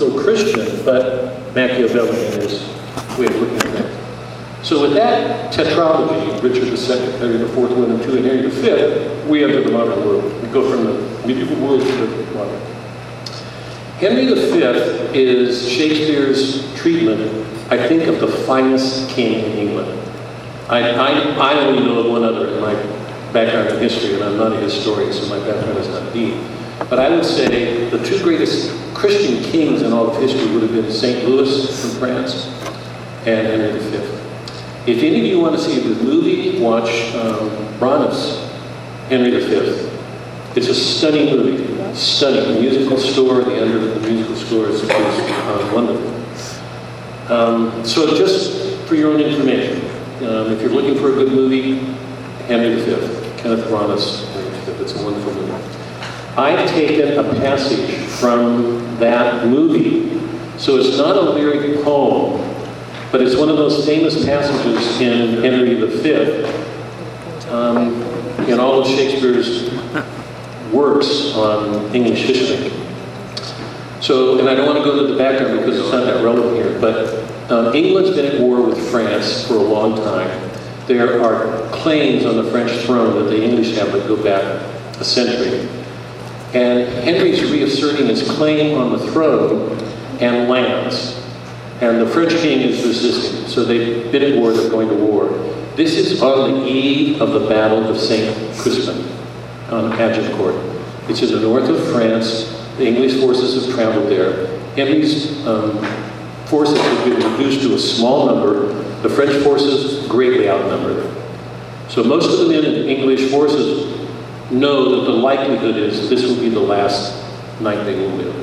still Christian, but Machiavellian is way of looking at things. So with that tetralogy, Richard II, Henry IV, William II, and Henry V, we enter the modern world. We go from the medieval world to the modern. Henry V is Shakespeare's treatment, I think, of the finest king in England. I, I, I only know of one other in my background in history, and I'm not a historian, so my background is not deep. But I would say the two greatest Christian kings in all of history would have been St. Louis from France and Henry V. If any of you want to see the movie, watch um, Henry V. It's a stunning movie, stunning. The musical score, the end of the musical score is, is uh, wonderful. Um, so just for your own information, um, if you're looking for a good movie, Henry V, Kenneth Branagh's Henry V. It's a wonderful movie. I've taken a passage from that movie. So it's not a lyric poem, but it's one of those famous passages in Henry V, um, in all of Shakespeare's works on English history. So, and I don't want to go to the background because it's not that relevant here, but um, England's been at war with France for a long time. There are claims on the French throne that the English have that go back a century. And Henry's reasserting his claim on the throne and lands. And the French king is resisting. So they've been at war, they're going to war. This is on the eve of the Battle of St. Crispin on Agincourt. It's in the north of France. The English forces have traveled there. Henry's um, forces have been reduced to a small number. The French forces greatly outnumbered. So most of the men in the English forces know that the likelihood is this will be the last night they will live.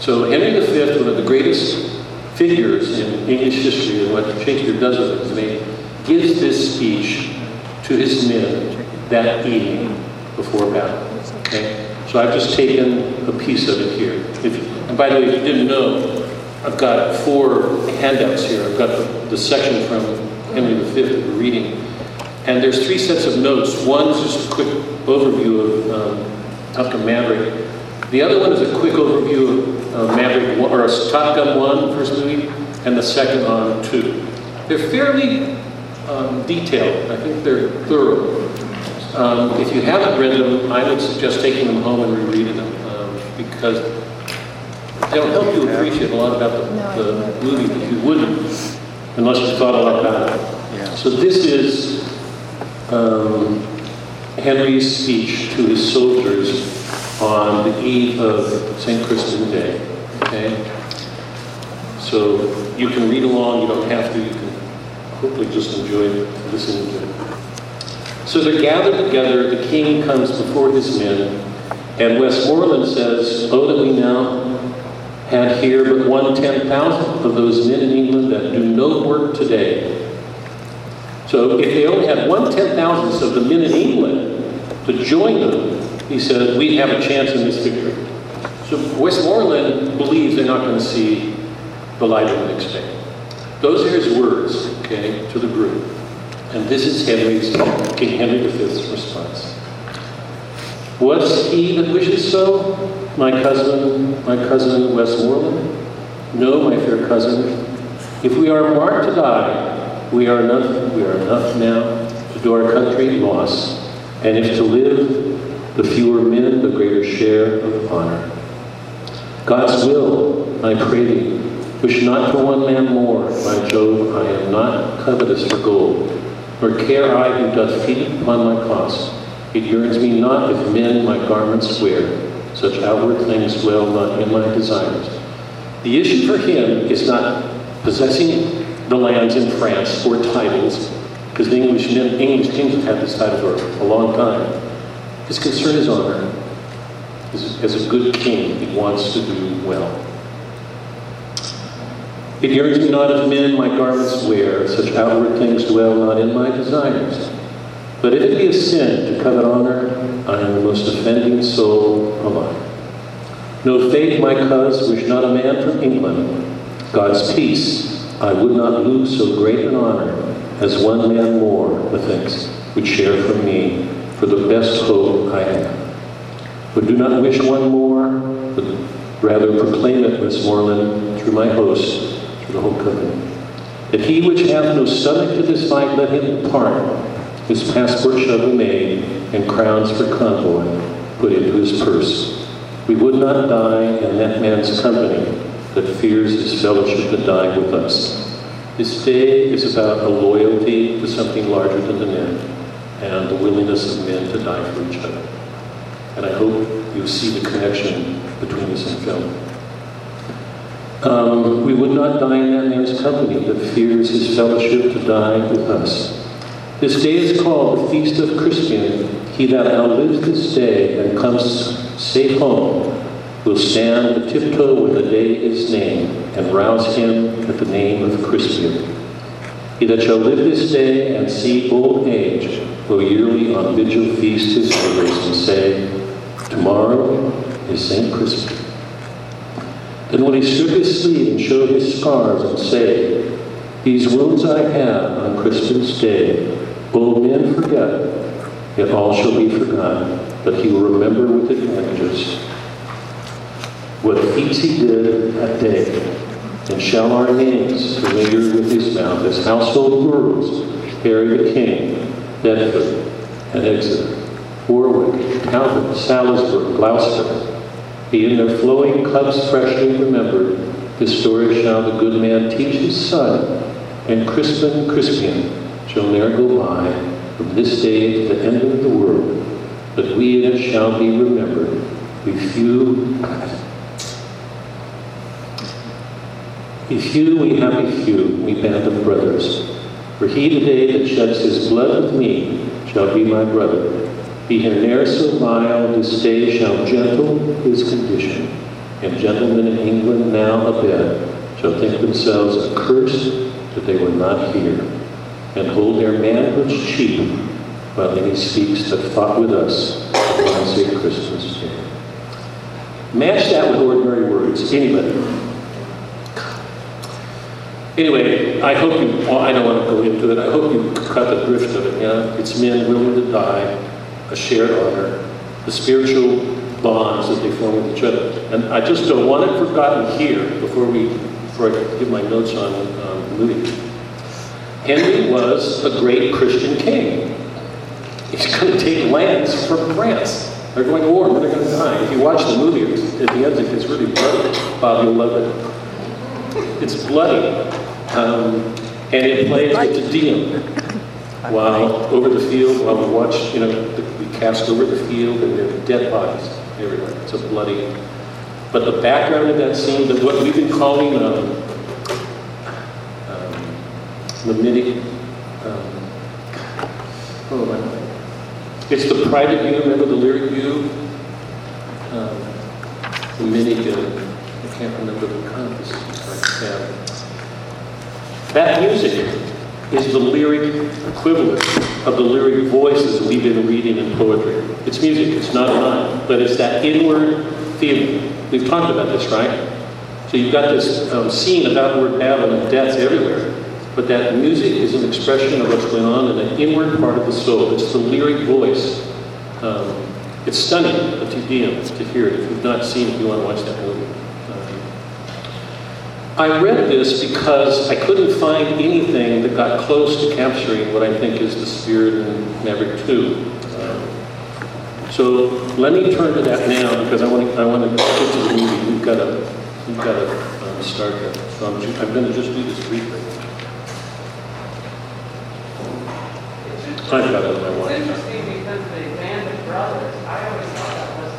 So Henry V, one of the greatest figures in English history and what Shakespeare does with it, is gives this speech to his men that evening before battle. Okay? So I've just taken a piece of it here. If, and by the way, if you didn't know, I've got four handouts here. I've got the, the section from Henry V that we're reading. And there's three sets of notes. One's just a quick overview of um, Top Gun Maverick. The other one is a quick overview of uh, Maverick, or Top Gun 1, first movie, and the second on 2. They're fairly um, detailed. I think they're thorough. Um, if you haven't read them, I would suggest taking them home and rereading them um, because they'll help you appreciate a lot about the, the movie that you wouldn't unless you thought a lot about it. So this is um, Henry's speech to his soldiers on the eve of St. Crispin Day. Okay? So you can read along, you don't have to, you can hopefully just enjoy listening to it. So they're gathered together, the king comes before his men, and Westmoreland says, Oh, that we now had here but one ten thousandth of those men in England that do no work today. So if they only had one ten thousandth of the men in England to join them, he said, we'd have a chance in this victory. So Westmoreland believes they're not going to see the light of the next day. Those are his words, okay, to the group. And this is Henry's, King Henry V's response. Was he that wishes so, my cousin, my cousin Westmoreland? No, my fair cousin. If we are marked to die, we are enough, we are enough now to do our country loss, and if to live, the fewer men, the greater share of honor. God's will, I pray thee, wish not for one man more, my Jove, I am not covetous for gold, nor care I who doth feed upon my cost. It yearns me not if men my garments wear, such outward things dwell not in my desires. The issue for him is not possessing the lands in France or titles, because the English, English kings have had this title for a long time. His concern is honor. As, as a good king, he wants to do well. It yearns me not if men my garments wear, such outward things dwell not in my desires. But if it be a sin to covet honor, I am the most offending soul alive. No fate, my cuz, wish not a man from England. God's peace, I would not lose so great an honor as one man more, methinks, would share from me for the best hope I have. But do not wish one more, but Rather proclaim it, Westmoreland, through my host, through the whole company. That he which hath no stomach to this fight, let him depart. His passport shall be made, and crowns for convoy put into his purse. We would not die in that man's company that fears his fellowship to die with us. This day is about a loyalty to something larger than the men and the willingness of men to die for each other. And I hope you see the connection between this and film. Um, we would not die in that man's company that fears his fellowship to die with us. This day is called the Feast of Crispian. He that outlives this day and comes safe home will stand a tiptoe when the day is named and rouse him at the name of Crispian. He that shall live this day and see old age will yearly on vigil feast his neighbors and say, Tomorrow is St. Crispin. Then will he strip his sleeve and show his scars and say, These wounds I have on Crispin's day. Old men forget, yet all shall be forgotten, but he will remember with advantages what feats he did that day, and shall our names familiar with his mouth as household words, Harry the King, Bedford, and Exeter, Warwick, Talbot, Salisbury, Gloucester, be in their flowing cups freshly remembered, this story shall the good man teach his son, and Crispin Crispian shall ne'er go by from this day to the end of the world, but we in it shall be remembered. We few We few, we happy few, we band of brothers. For he today that sheds his blood with me shall be my brother. Be he ne'er so vile, this day shall gentle his condition. And gentlemen in England now abed shall think themselves accursed that they were not here, and hold their manhood cheap while he speaks that fought with us upon St. Crispin's Day. Match that with ordinary words. Anybody? Anyway, I hope you, well, I don't want to go into it, I hope you cut the drift of it, yeah? It's men willing to die, a shared honor, the spiritual bonds that they form with each other. And I just don't want it forgotten here before we, before I give my notes on um, movie. Henry was a great Christian king. He's going to take lands from France. They're going to war, they're going to die. If you watch the movie, at the end, it's really bloody. Bob, you'll love it. It's bloody. Um, and it plays with Te Deum while over the field, while we watch, you know, the, we cast over the field and there are dead bodies everywhere. It's a bloody. But the background of that scene, that what we've been calling um, um, um, oh it's the private view, remember the lyric view? Um, the MIDI, uh, I can't remember the compass. That music is the lyric equivalent of the lyric voices we've been reading in poetry. It's music, it's not line, but it's that inward feeling. We've talked about this, right? So you've got this um, scene of outward battle and death everywhere, but that music is an expression of what's going on in the inward part of the soul. It's the lyric voice. Um, it's stunning, Te Deum, to hear it. If you've not seen it, you want to watch that movie. I read this because I couldn't find anything that got close to capturing what I think is the spirit in Maverick 2. Um, so let me turn to that now because I want to I want to get to the movie. We've got to we've got to um, start that. So I'm, I'm going to just do this briefly. I've got it on my watch. It's interesting because the band of brothers, I always thought that was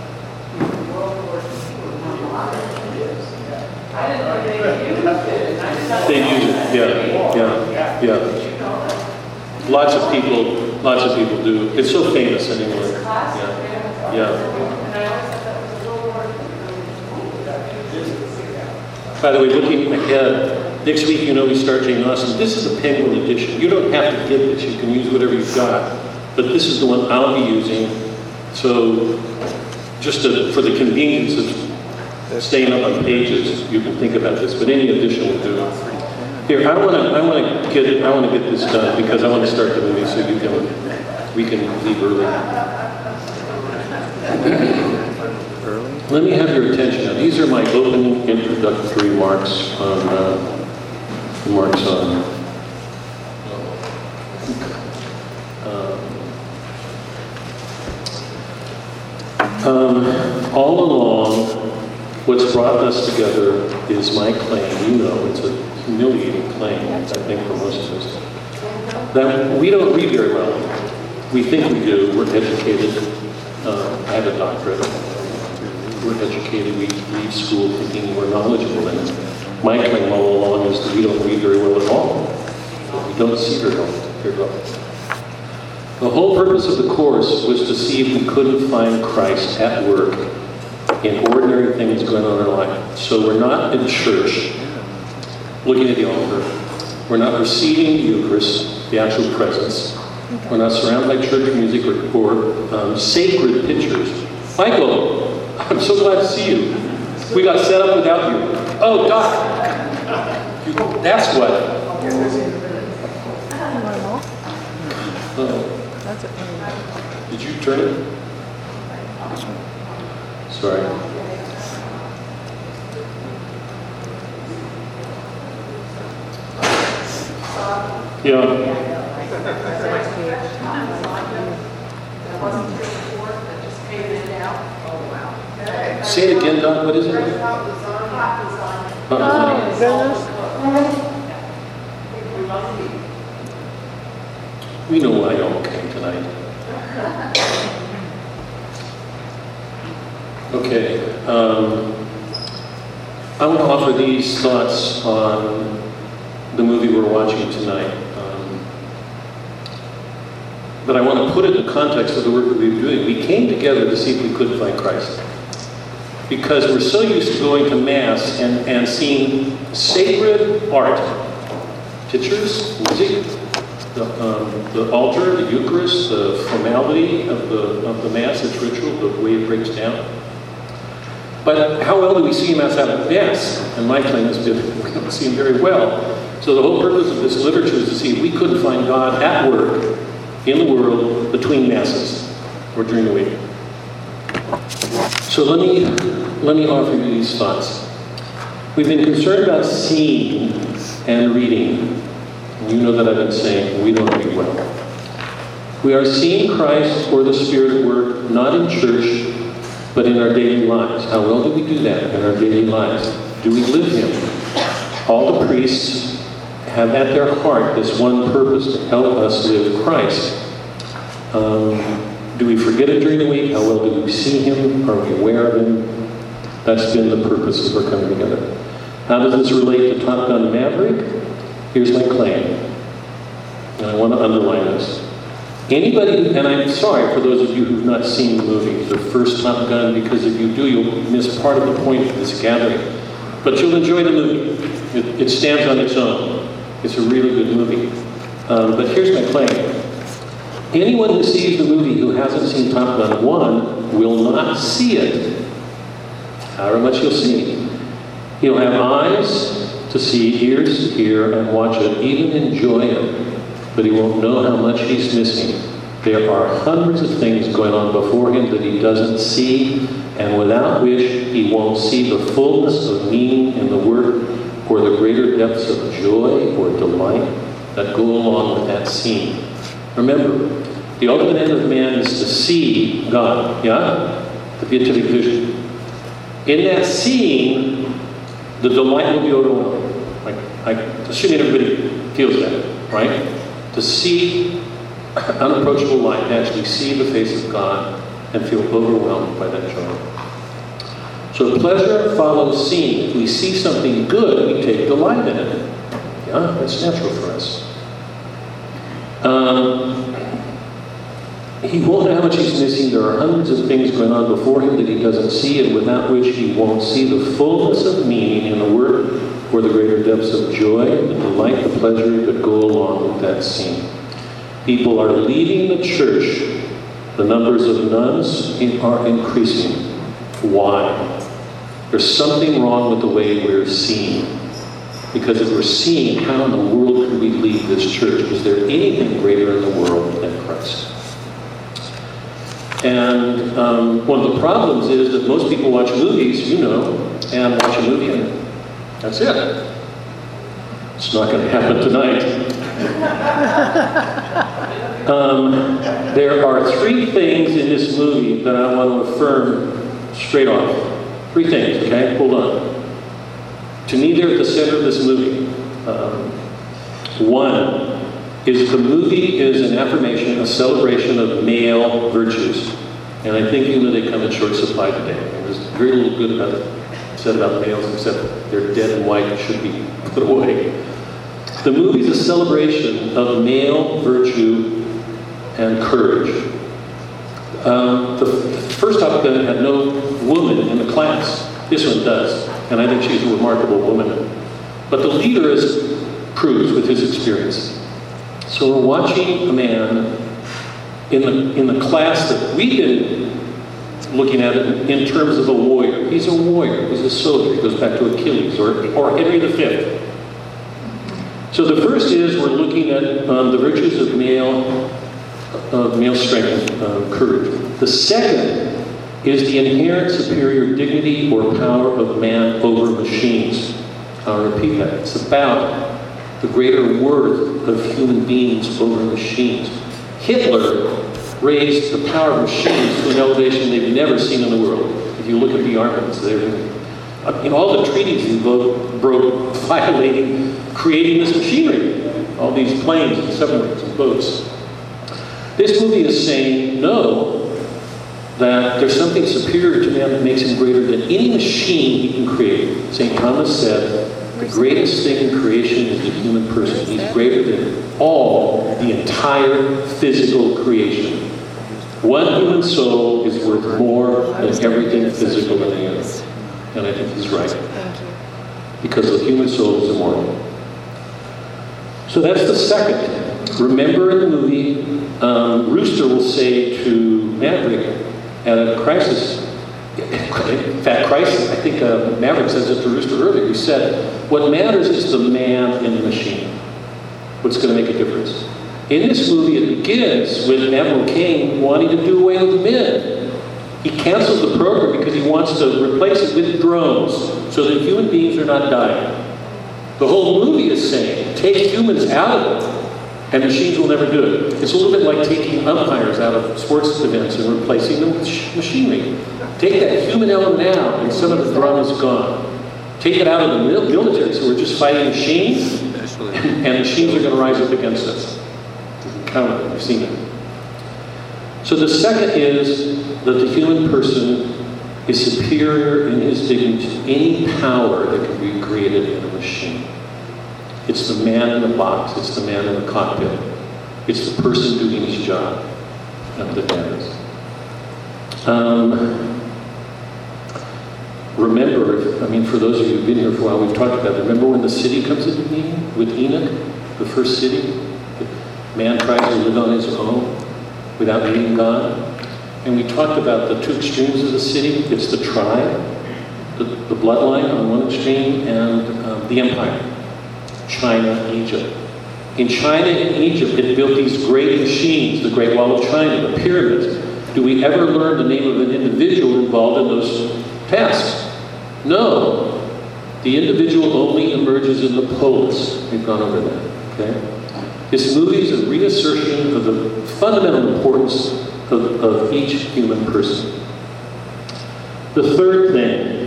World War II. I didn't know they used it. I just thought- They it, yeah, yeah, yeah. Lots of people, lots of people do. It's so famous. It's. Yeah, yeah. By the way, looking ahead, next week, you know, we start Jane Austen. This is a Penguin edition. You don't have to get this. You can use whatever you've got. But this is the one I'll be using. So just to, for the convenience of staying up on pages, you can think about this. But any edition will do. Here, I want to, I want to get, I want to get this done because I want to start the movie so you can, we can leave early. Early? let me have your attention now. These are my opening introductory remarks on, uh, remarks on, um, um, all along, what's brought us together is my claim, you know, it's a humiliating claim, I think, for most of us, that we don't read very well. We think we do, we're educated, uh, I have a doctorate, we're educated, we leave school thinking we're knowledgeable, my claim all along is that we don't read very well at all. We don't see very well. Very well. The whole purpose of the course was to see if we couldn't find Christ at work in ordinary things going on in our life. So we're not in church looking at the altar. We're not receiving the Eucharist, the actual presence. We're not surrounded by church music or, or um, sacred pictures. Michael, I'm so glad to see you. We got set up without you. Oh, Doc. That's what. Oh, okay. did you turn it? Sorry. Yeah. Oh. Say it again, Doc. What is it? Hot design. Uh, goodness. We know why y'all came tonight. Okay. Um, I want to offer these thoughts on the movie we're watching tonight. Um, but I want to put it in the context of the work that we've been doing. We came together to see if we could find Christ. Because we're so used to going to Mass and, and seeing sacred art, pictures, music, the, um, the altar, the Eucharist, the formality of the, of the Mass, its ritual, the way it breaks down. But how well do we see Mass out of Mass? And my claim has been we don't see him very well. So the whole purpose of this literature is to see if we couldn't find God at work in the world between Masses or during the week. So let me, let me offer you these thoughts. We've been concerned about seeing and reading. You know that I've been saying we don't read well. We are seeing Christ or the Spirit at work, not in church, but in our daily lives. How well do we do that in our daily lives? Do we live Him? All the priests have at their heart this one purpose to help us live Christ. Um, do we forget it during the week? How well do we see Him? Are we aware of Him? That's been the purpose of our coming together. How does this relate to Top Gun Maverick? Here's my claim, and I want to underline this. Anybody, and I'm sorry for those of you who've not seen the movie, the first Top Gun, because if you do, you'll miss part of the point of this gathering. But you'll enjoy the movie. It, it stands on its own. It's a really good movie. Um, but here's my claim. Anyone who sees the movie who hasn't seen Top Gun 1 will not see it. However much you'll see. He'll have eyes to see, ears to hear, and watch it, even enjoy it. But he won't know how much he's missing. There are hundreds of things going on before him that he doesn't see, and without which he won't see the fullness of meaning in the work or the greater depths of joy or delight that go along with that scene. Remember, the ultimate end of man is to see God, yeah? The beatific vision. In that seeing, the delight will be overwhelming. Like, like assuming everybody feels that, right? To see unapproachable light, to actually see the face of God and feel overwhelmed by that joy. So pleasure follows seeing. If we see something good, we take delight in it. Yeah, that's natural for us. Um, he won't know how much he's missing. There are hundreds of things going on before him that he doesn't see, and without which he won't see the fullness of meaning in the word or the greater depths of joy, the delight, the pleasure that go along with that scene. People are leaving the church. The numbers of nuns are increasing. Why? There's something wrong with the way we're seeing. Because if we're seeing, how in the world could we leave this church? Is there anything greater in the world than Christ? And um, one of the problems is that most people watch movies, you know, and watch a movie and that's it. It's not going to happen tonight. Um, there are three things in this movie that I want to affirm straight off. Three things, okay? Hold on. To me, they're at the center of this movie. Um, one is the movie is an affirmation, a celebration of male virtues. And I think, know, they come in short supply today. There's very little good about it said about males except they're dead and white and should be away. The movie is a celebration of male virtue and courage. Um, the, first Top Gun had no woman in the class. This one does, and I think she's a remarkable woman. But the leader is proves with his experience. So we're watching a man in the in the class that we've been looking at it in terms of a warrior. He's a warrior. He's a soldier. He goes back to Achilles or, or Henry V. So the first is we're looking at um, the virtues of male of male strength uh, courage. The second is the inherent superior dignity or power of man over machines. I'll repeat that. It's about the greater worth of human beings over machines. Hitler raised the power of machines to an elevation they've never seen in the world. If you look at the armaments, they're in all the treaties he broke, broke violating, creating this machinery, all these planes and submarines and boats. This movie is saying no, that there's something superior to man that makes him greater than any machine he can create. St. Thomas said, the greatest thing in creation is the human person. He's greater than all the entire physical creation. One human soul is worth more than everything physical in the earth. And I think he's right. Because the human soul is immortal. So that's the second. Remember in the movie, um, Rooster will say to Maverick at a crisis, in fact, crisis, I think uh, Maverick says it to Rooster earlier. He said, What matters is the man in the machine. What's going to make a difference? In this movie, it begins with Admiral King wanting to do away with men. He cancels the program because he wants to replace it with drones so that human beings are not dying. The whole movie is saying, take humans out of it, and machines will never do it. It's a little bit like taking umpires out of sports events and replacing them with machinery. Take that human element out, and some of the drama is gone. Take it out of the military, so we're just fighting machines, and machines are going to rise up against us. Count it, you've seen it. So the second is that the human person is superior in his dignity to any power that can be created in a machine. It's the man in the box, it's the man in the cockpit, it's the person doing his job that matters. Um, remember, I mean, for those of you who've been here for a while, we've talked about it. Remember when the city comes into being with Enoch, the first city? Man tries to live on his own without needing God. And we talked about the two extremes of the city. It's the tribe, the, the bloodline on one extreme, and um, the empire, China, Egypt. In China and Egypt, it built these great machines, the Great Wall of China, the pyramids. Do we ever learn the name of an individual involved in those tasks? No. The individual only emerges in the polis. We've gone over that. Okay? This movie is a reassertion of the fundamental importance of, of each human person. The third thing,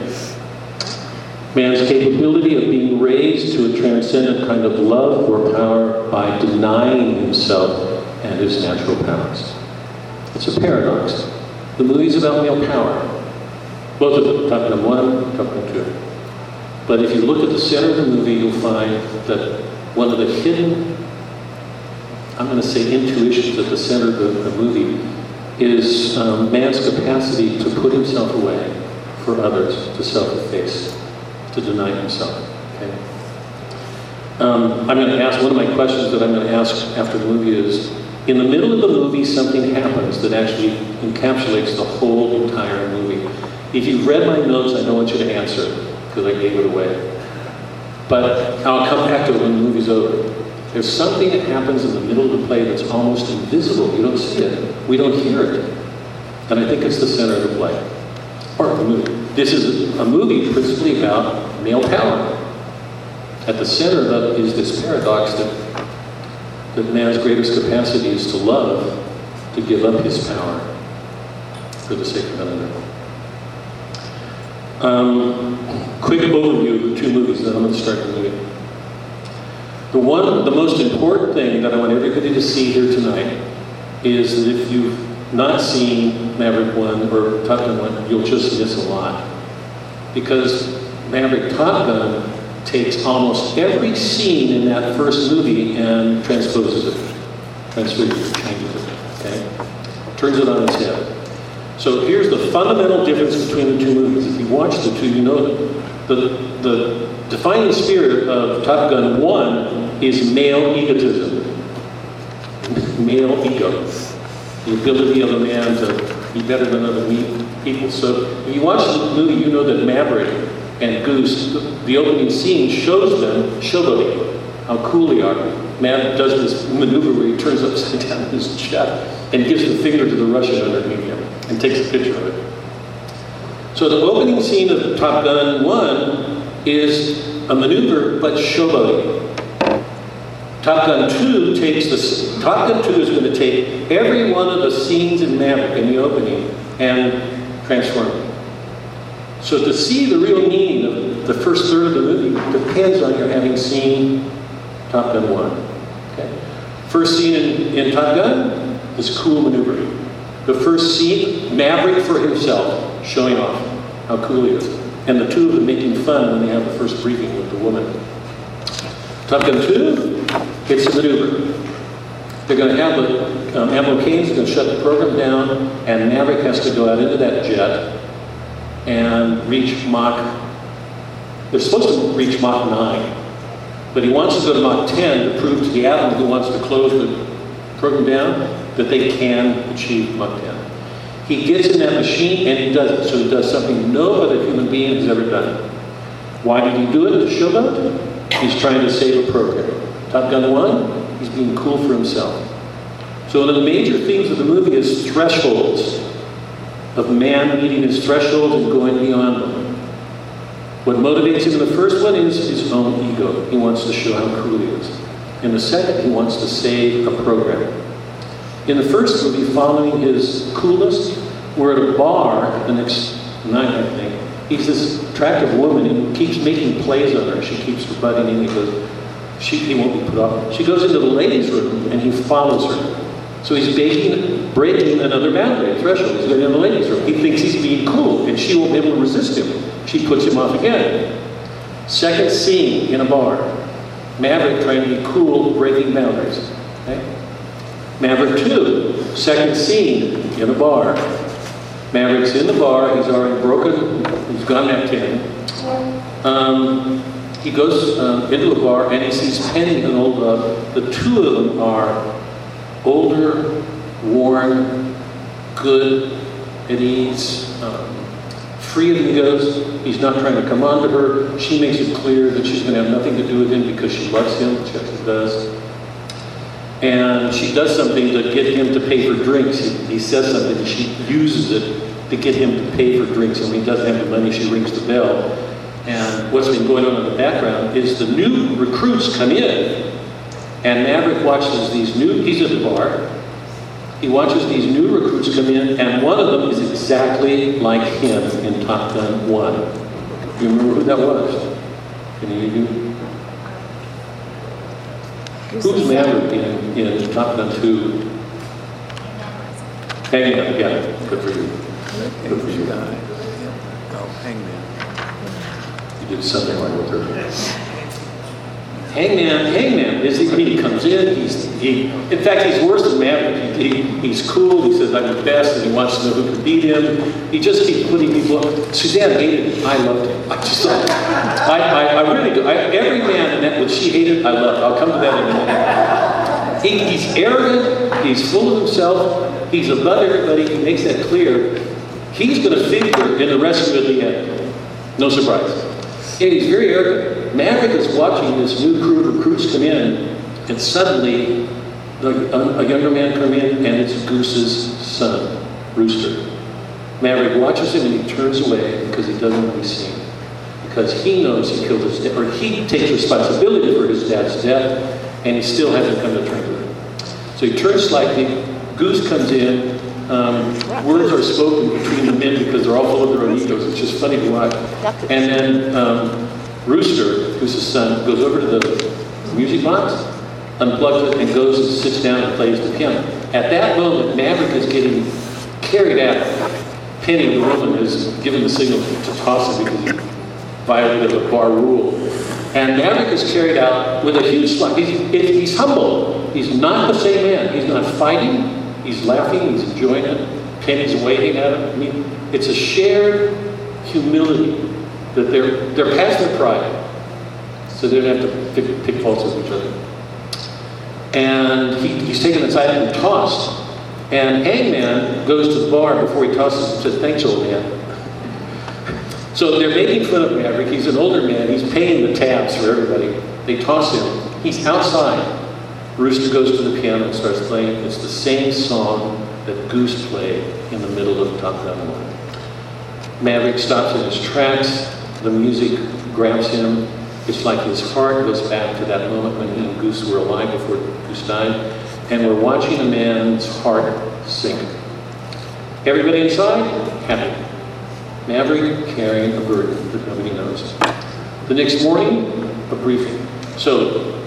man's capability of being raised to a transcendent kind of love or power by denying himself and his natural powers. It's a paradox. The movie's about male power. Both of them, Top Gun 1, Top Gun 2. But if you look at the center of the movie, you'll find that one of the hidden I'm going to say intuitions at the center of the, the movie, is um, man's capacity to put himself away for others, to self-efface, to deny himself. Okay? Um, I'm going to ask, one of my questions that I'm going to ask after the movie is, in the middle of the movie, something happens that actually encapsulates the whole entire movie. If you've read my notes, I don't want you to answer, because I gave it away. But I'll come back to it when the movie's over. There's something that happens in the middle of the play that's almost invisible. You don't see it. We don't hear it. And I think it's the center of the play, or the movie. This is a movie principally about male power. At the center of it is this paradox that, that man's greatest capacity is to love, to give up his power for the sake of another. Um, quick overview of two movies, then I'm going to start the movie. The one, the most important thing that I want everybody to see here tonight is that if you've not seen Maverick 1 or Top Gun 1, you'll just miss a lot. Because Maverick Top Gun takes almost every scene in that first movie and transposes it, transfigures it, changes it, okay? Turns it on its head. So here's the fundamental difference between the two movies. If you watch the two, you know the, the defining spirit of Top Gun 1 is male egotism. Male ego. The ability of a man to be better than other people. So if you watch the movie, you know that Maverick and Goose, the opening scene shows them showboating, how cool they are. Man does this maneuver where he turns upside down his chest and gives the finger to the Russian underneath him and takes a picture of it. So the opening scene of Top Gun 1 is a maneuver but showboating. Top Gun 2 takes the Top Gun 2 is going to take every one of the scenes in Maverick in the opening and transform it. So to see the real meaning of the first third of the movie depends on your having seen Top Gun 1. Okay? First scene in, in Top Gun is cool maneuvering. The first scene, Maverick for himself, showing off how cool he is. And the two of them making fun when they have the first briefing with the woman. Top Gun 2, it's a maneuver. They're going to have the um, Admiral Cain's going to shut the program down, and Maverick has to go out into that jet and reach Mach. They're supposed to reach Mach 9, but he wants to go to Mach 10 to prove to the Admiral who wants to close the program down that they can achieve Mach 10. He gets in that machine and he does it. So he does something no other human being has ever done. Why did he do it? To showboat? He's trying to save a program. Top Gun 1, he's being cool for himself. So one of the major themes of the movie is thresholds of man meeting his thresholds and going beyond them. What motivates him in the first one is his own ego. He wants to show how cool he is. In the second, he wants to save a program. In the first movie, following his coolness, we're at a bar the next night, I think. He's this attractive woman and keeps making plays on her. She keeps butting in. He goes, she, he won't be put off. She goes into the ladies' room and he follows her. So he's breaking, breaking another boundary, threshold. He's going in the ladies' room. He thinks he's being cool, and she won't be able to resist him. She puts him off again. Second scene in a bar. Maverick trying to be cool, breaking boundaries. Okay? Maverick 2, second scene in a bar. Maverick's in the bar, he's already broken, he's gone that 10. Um, he goes um, into a bar and he sees Penny and love. The two of them are older, worn, good, at ease, um, free of egos. He's not trying to come on to her. She makes it clear that she's going to have nothing to do with him because she loves him, which she does. And she does something to get him to pay for drinks. He, he says something, she uses it to get him to pay for drinks. And when he doesn't have the money, she rings the bell. And what's been going on in the background is the new recruits come in and Maverick watches these new, he's at the bar, he watches these new recruits come in, and one of them is exactly like him in Top Gun 1. Do you remember who that was? Can you, you? Who's Maverick in, in Top Gun 2? Hangman, yeah, good for you. Good for you. Guy. Oh, Hangman. You did something like with her. Hangman, Hangman is he, I mean, he comes in, he's, he, in fact, he's worse than Maverick. He, he, he's cool, he says, I'm the best, and he wants to know who can beat him. He just keeps putting people up. Suzanne hated him. I loved him. I just, I, I, I really do. I, every man in that what she hated, I loved. I'll come to that in a minute. He, he's arrogant, he's full of himself, he's above everybody, he makes that clear. He's going to figure in the rescue at the end. No surprise. And he's very arrogant. Maverick is watching this new crew of recruits come in, and suddenly the, a, a, younger man come in, and it's Goose's son, Rooster. Maverick watches him and he turns away because he doesn't want to be seen. Because he knows he killed his dad, or he takes responsibility for his dad's death, and he still hasn't come to terms with it. So he turns slightly, Goose comes in, um, words are spoken between the men because they're all full of their own egos. It's just funny to watch. And then um, Rooster, who's his son, goes over to the music box, unplugs it, and goes and sits down and plays the piano. At that moment, Maverick is getting carried out. Penny, the woman, has given the signal to toss him because he violated a bar rule. And Maverick is carried out with a huge smile. He's, he's humble. He's not the same man. He's not fighting. He's laughing. He's enjoying it. Penny's waving at him. I mean, it's a shared humility that they're, they're past their pride. So they don't have to pick, pick faults with each other. And he, he's taken aside and tossed. And Hangman goes to the bar before he tosses and says, thanks, old man. So they're making fun of Maverick. He's an older man. He's paying the tabs for everybody. They toss him. He's outside. Rooster goes to the piano and starts playing. It's the same song that Goose played in the middle of Top Gun 1. Maverick stops in his tracks. The music grabs him. It's like his heart goes back to that moment when he and Goose were alive before Goose died. And we're watching a man's heart sink. Everybody inside? Happy. Maverick carrying a burden that nobody knows. The next morning, a briefing. So,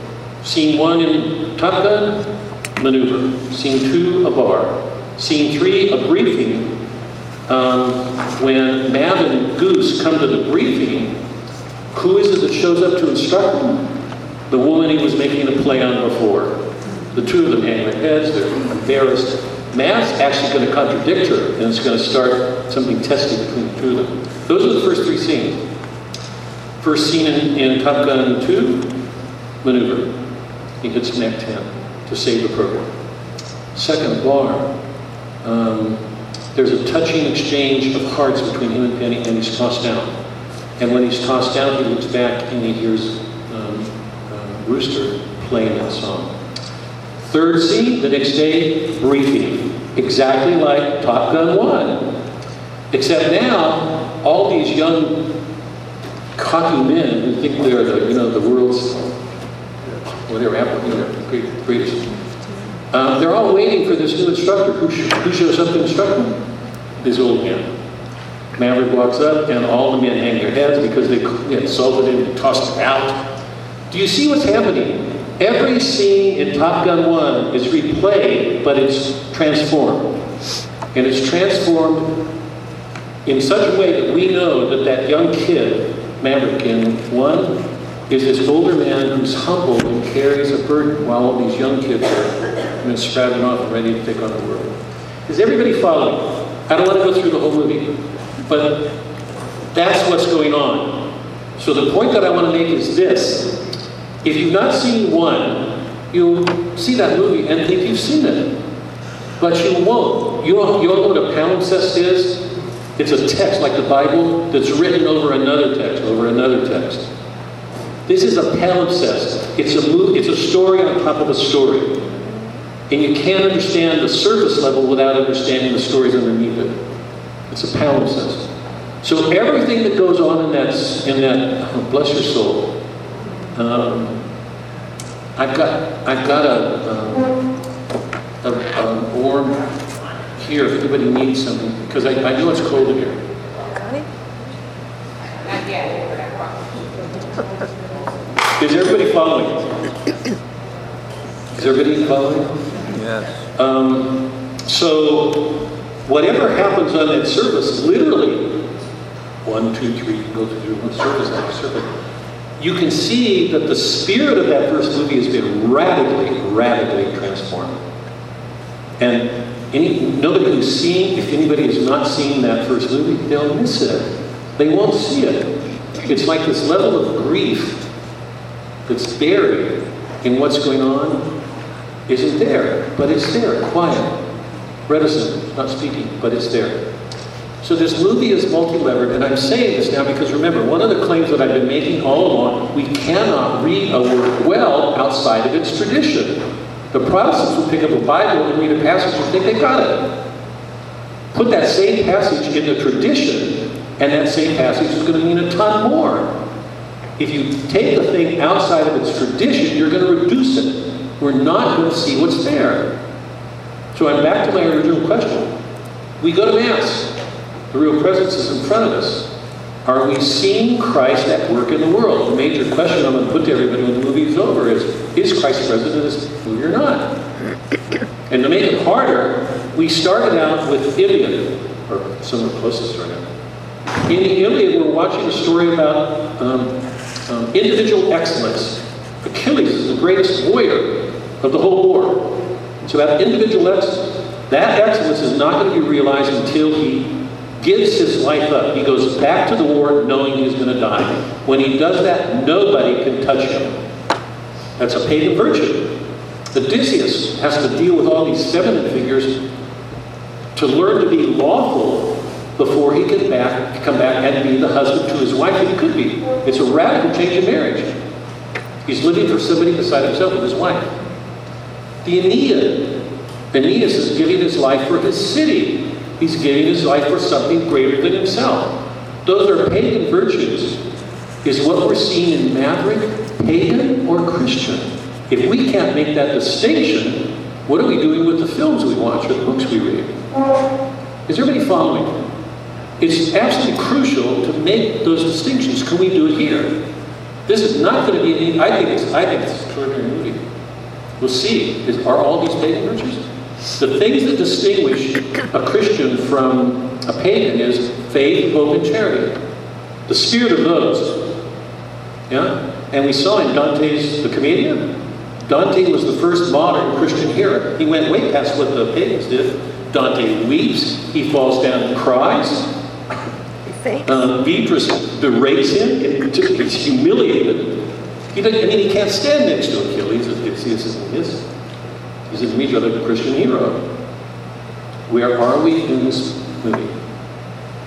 scene one in Top Gun, maneuver. Scene two, a bar. Scene three, a briefing. Um, when Mav and Goose come to the briefing, who is it that shows up to instruct them? The woman he was making a play on before. The two of them hang their heads, they're embarrassed. Mav's actually going to contradict her, and it's going to start something testy between the two of them. Those are the first three scenes. First scene in, in Top Gun 2, maneuver. He hits Mach 10 to save the program. Second, bar. Um, there's a touching exchange of hearts between him and Penny, and he's tossed down. And when he's tossed down, he looks back and he hears um, uh, Rooster playing that song. Third scene, the next day, briefing. Exactly like Top Gun 1. Except now, all these young, cocky men who think they're the, you know, the world's, you know, great, greatest. Uh, they're all waiting for this new instructor. Who, sh- who shows up to instruct them? This old man. Maverick walks up, and all the men hang their heads because they insulted him and tossed him out. Do you see what's happening? Every scene in Top Gun 1 is replayed, but it's transformed. And it's transformed in such a way that we know that that young kid, Maverick in 1, is this older man who's humble and carries a burden while all these young kids are you know, sprouting off and ready to take on the world. Is everybody following? I don't want to go through the whole movie, but that's what's going on. So the point that I want to make is this. If you've not seen one, you'll see that movie and think you've seen it. But you won't. You know, you know what a palimpsest is? It's a text like the Bible that's written over another text, over another text. This is a palimpsest. It's a movie, it's a story on top of a story. And you can't understand the surface level without understanding the stories underneath it. It's a palimpsest. So everything that goes on in that, in that, oh, bless your soul, um, I've got, I've got a, um, a, a warm here if anybody needs something, because I, I know it's cold in here. Not yet, but I promise. Is everybody following? Is everybody following? Yes. Um, so, whatever happens on that surface, literally, one, two, three, you go through one surface after surface, you can see that the spirit of that first movie has been radically, radically transformed. And any, nobody who's seen, if anybody has not seen that first movie, they'll miss it. They won't see it. It's like this level of grief that's buried in what's going on isn't there, but it's there, quiet, reticent, not speaking, but it's there. So this movie is multi-levered, and I'm saying this now because remember, one of the claims that I've been making all along, we cannot read a work well outside of its tradition. The Protestants will pick up a Bible and read a passage and think they got it. Put that same passage in the tradition, and that same passage is going to mean a ton more. If you take the thing outside of its tradition, you're going to reduce it. We're not going to see what's there. So I'm back to my original question. We go to Mass. The real presence is in front of us. Are we seeing Christ at work in the world? The major question I'm going to put to everybody when the movie is over is, is Christ present in this movie or not? And to make it harder, we started out with Iliad, or some of the closest right now. In the Iliad, we're watching a story about um, um, individual excellence. Achilles is the greatest warrior of the whole war. It's about individual excellence. That excellence is not going to be realized until he gives his life up. He goes back to the war knowing he's going to die. When he does that, nobody can touch him. That's a pagan virtue. Odysseus has to deal with all these feminine figures to learn to be lawful before he could back, come back and be the husband to his wife he could be. It's a radical change in marriage. He's living for somebody beside himself with his wife. The Aeneid. Aeneas is giving his life for his city. He's giving his life for something greater than himself. Those are pagan virtues. Is what we're seeing in Maverick pagan or Christian? If we can't make that distinction, what are we doing with the films we watch or the books we read? Is everybody following? It's absolutely crucial to make those distinctions. Can we do it here? This is not going to be. Any, I think it's. I think it's an extraordinary movie. We'll see. Is, are all these pagan virtues? The things that distinguish a Christian from a pagan is faith, hope, and charity. The spirit of those. Yeah? And we saw in Dante's The Comedy, Dante was the first modern Christian hero. He went way past what the pagans did. Dante weeps, he falls down and cries. Um, Beatrice berates him, and he's humiliated. He I mean, he can't stand next to Achilles. It's, it's, it's, He's an immediate other Christian hero. Where are we in this movie?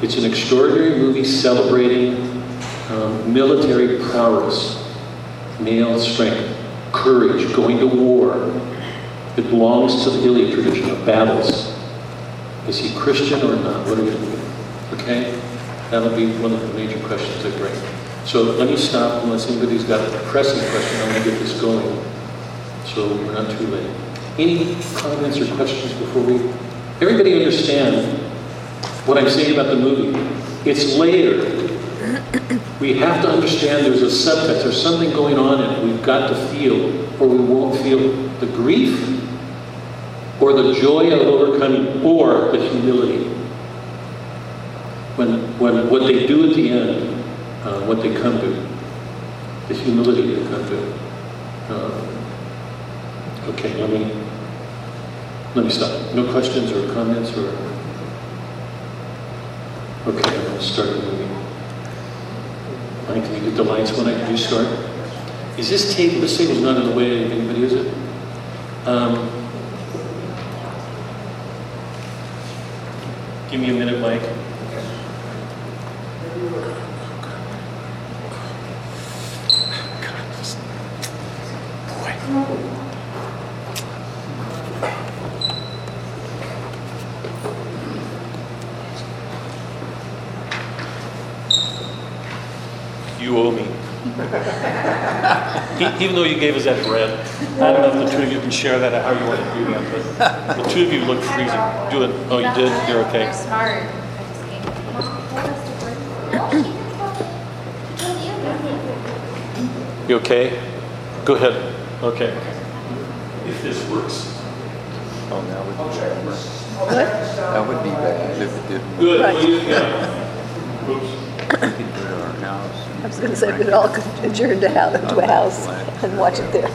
It's an extraordinary movie celebrating um, military prowess, male strength, courage, going to war. It belongs to the Iliad tradition of battles. Is he Christian or not? What are we doing? Okay? That'll be one of the major questions I bring. So let me stop unless anybody's got a pressing question. I want to get this going so we're not too late. Any comments or questions before we? Everybody understand what I'm saying about the movie? It's layered. We have to understand there's a subtext, there's something going on and we've got to feel, or we won't feel the grief, or the joy of overcoming, or the humility. When, when what they do at the end, uh, what they come to, the humility they come to. Uh, okay, let me let me stop. No questions or comments or? Okay, I'm to start movie. Mike, can you get the lights when I do start? Is this table, this table's not in the way of anybody, is it? Um, give me a minute, Mike. You owe me. Even though you gave us that bread, I don't know if the two of you can share that, or how you want to do that, but the two of you look freezing. Do it, oh, you did? You're They're okay. smart. I. You okay? Go ahead. Okay. If this works. Oh, that would be bad. That would be bad if it didn't. Good. Right. Oh, well, you- yeah. Oops. We could go to our house. I was gonna say, we'd all adjourn to house, to a house and watch it there.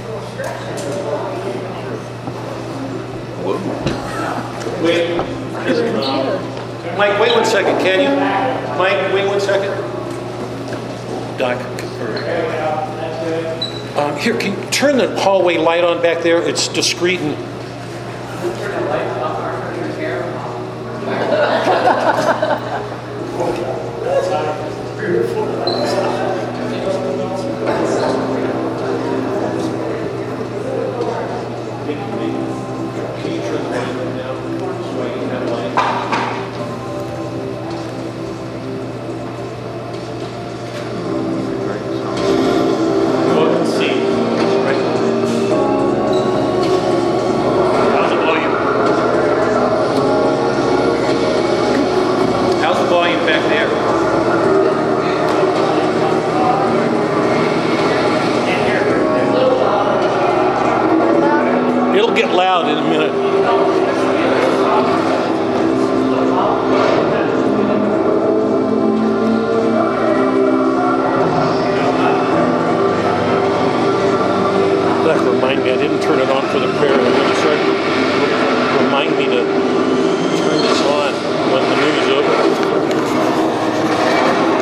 Whoa. Wait. Mike, wait one second, can you? Mike, wait one second. Doc here, can you turn the hallway light on back there? It's discreet and.